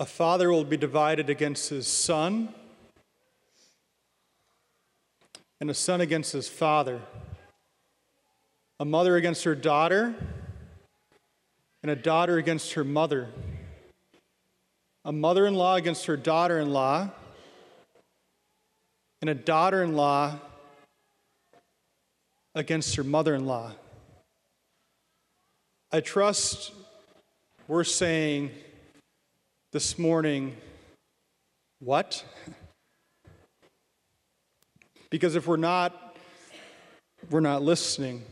A father will be divided against his son, and a son against his father. A mother against her daughter, and a daughter against her mother. A mother in law against her daughter in law, and a daughter in law against her mother in law. I trust we're saying this morning, what? Because if we're not, we're not listening.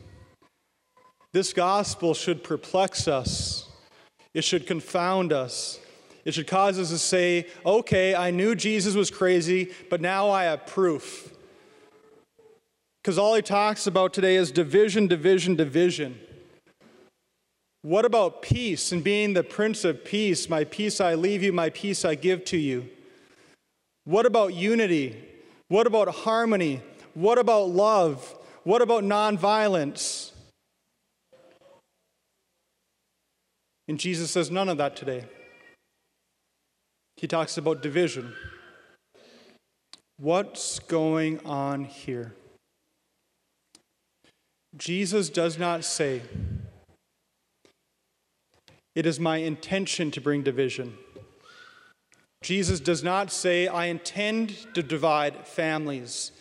This gospel should perplex us, it should confound us. It should cause us to say, okay, I knew Jesus was crazy, but now I have proof. Because all he talks about today is division, division, division. What about peace and being the Prince of Peace? My peace I leave you, my peace I give to you. What about unity? What about harmony? What about love? What about nonviolence? And Jesus says none of that today. He talks about division. What's going on here? Jesus does not say, It is my intention to bring division. Jesus does not say, I intend to divide families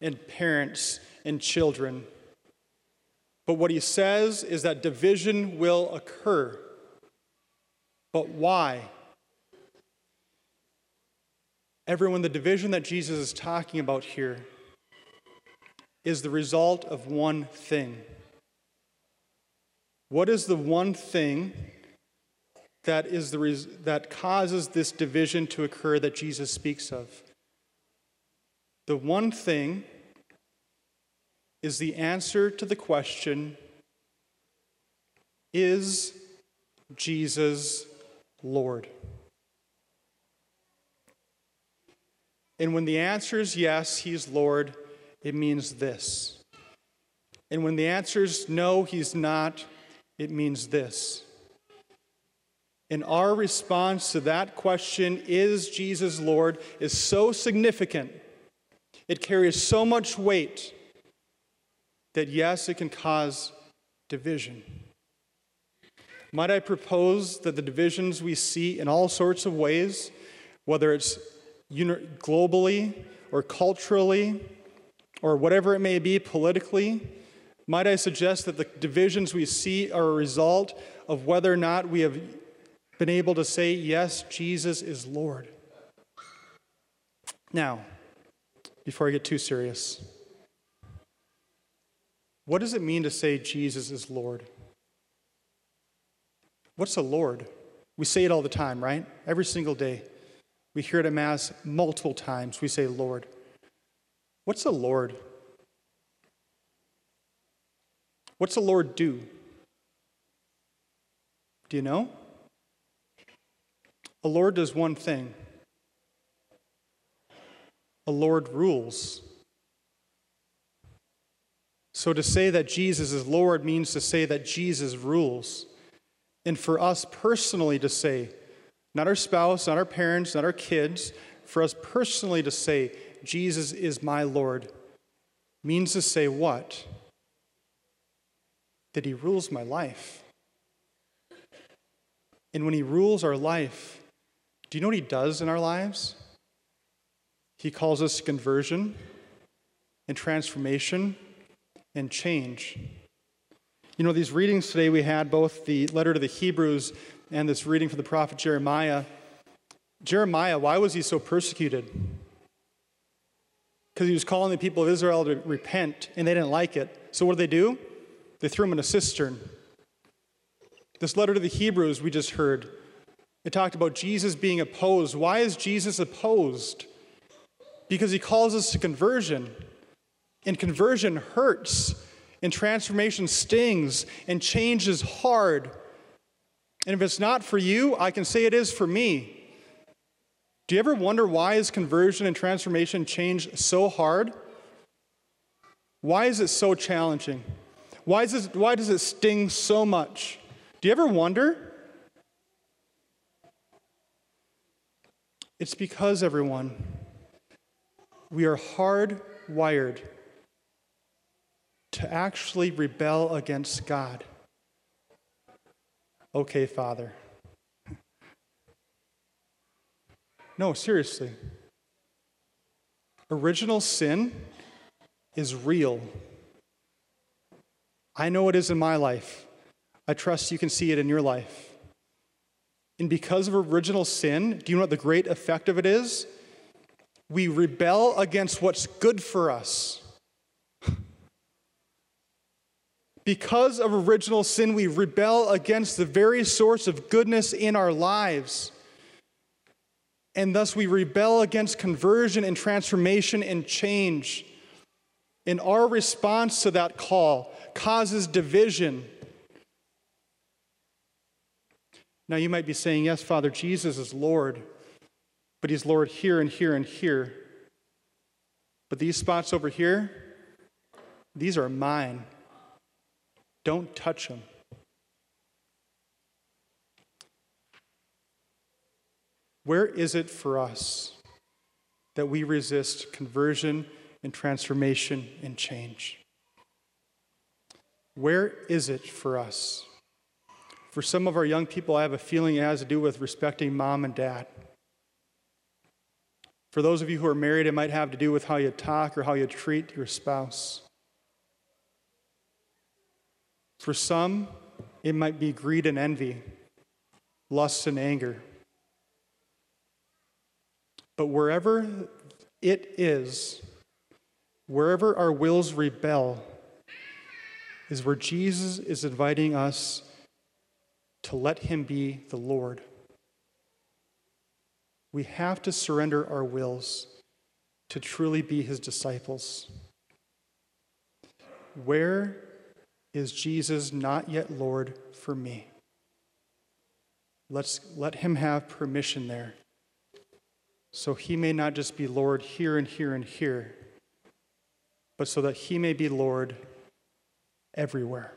and parents and children. But what he says is that division will occur. But why? Everyone, the division that Jesus is talking about here is the result of one thing. What is the one thing that, is the res- that causes this division to occur that Jesus speaks of? The one thing is the answer to the question Is Jesus Lord? And when the answer is yes, He's Lord, it means this. And when the answer is no, He's not, it means this. And our response to that question, is Jesus Lord, is so significant. It carries so much weight that, yes, it can cause division. Might I propose that the divisions we see in all sorts of ways, whether it's globally or culturally or whatever it may be politically, might I suggest that the divisions we see are a result of whether or not we have been able to say, Yes, Jesus is Lord. Now, before I get too serious, what does it mean to say Jesus is Lord? What's a Lord? We say it all the time, right? Every single day. We hear it at Mass multiple times. We say, Lord. What's a Lord? What's a Lord do? Do you know? A Lord does one thing a Lord rules. So to say that Jesus is Lord means to say that Jesus rules. And for us personally to say, not our spouse, not our parents, not our kids, for us personally to say, Jesus is my Lord, means to say what? That He rules my life. And when He rules our life, do you know what He does in our lives? He calls us conversion and transformation and change. You know, these readings today we had both the letter to the Hebrews and this reading from the prophet Jeremiah. Jeremiah, why was he so persecuted? Because he was calling the people of Israel to repent and they didn't like it. So what did they do? They threw him in a cistern. This letter to the Hebrews we just heard, it talked about Jesus being opposed. Why is Jesus opposed? Because he calls us to conversion. And conversion hurts and transformation stings, and change is hard. And if it's not for you, I can say it is for me. Do you ever wonder why is conversion and transformation change so hard? Why is it so challenging? Why, is why does it sting so much? Do you ever wonder? It's because, everyone, we are hardwired to actually rebel against God. Okay, Father. No, seriously. Original sin is real. I know it is in my life. I trust you can see it in your life. And because of original sin, do you know what the great effect of it is? We rebel against what's good for us. Because of original sin, we rebel against the very source of goodness in our lives. And thus we rebel against conversion and transformation and change. And our response to that call causes division. Now you might be saying, Yes, Father, Jesus is Lord, but He's Lord here and here and here. But these spots over here, these are mine. Don't touch them. Where is it for us that we resist conversion and transformation and change? Where is it for us? For some of our young people, I have a feeling it has to do with respecting mom and dad. For those of you who are married, it might have to do with how you talk or how you treat your spouse. For some, it might be greed and envy, lust and anger. But wherever it is, wherever our wills rebel, is where Jesus is inviting us to let Him be the Lord. We have to surrender our wills to truly be His disciples. Where is Jesus not yet Lord for me? Let's let Him have permission there so he may not just be Lord here and here and here, but so that he may be Lord everywhere.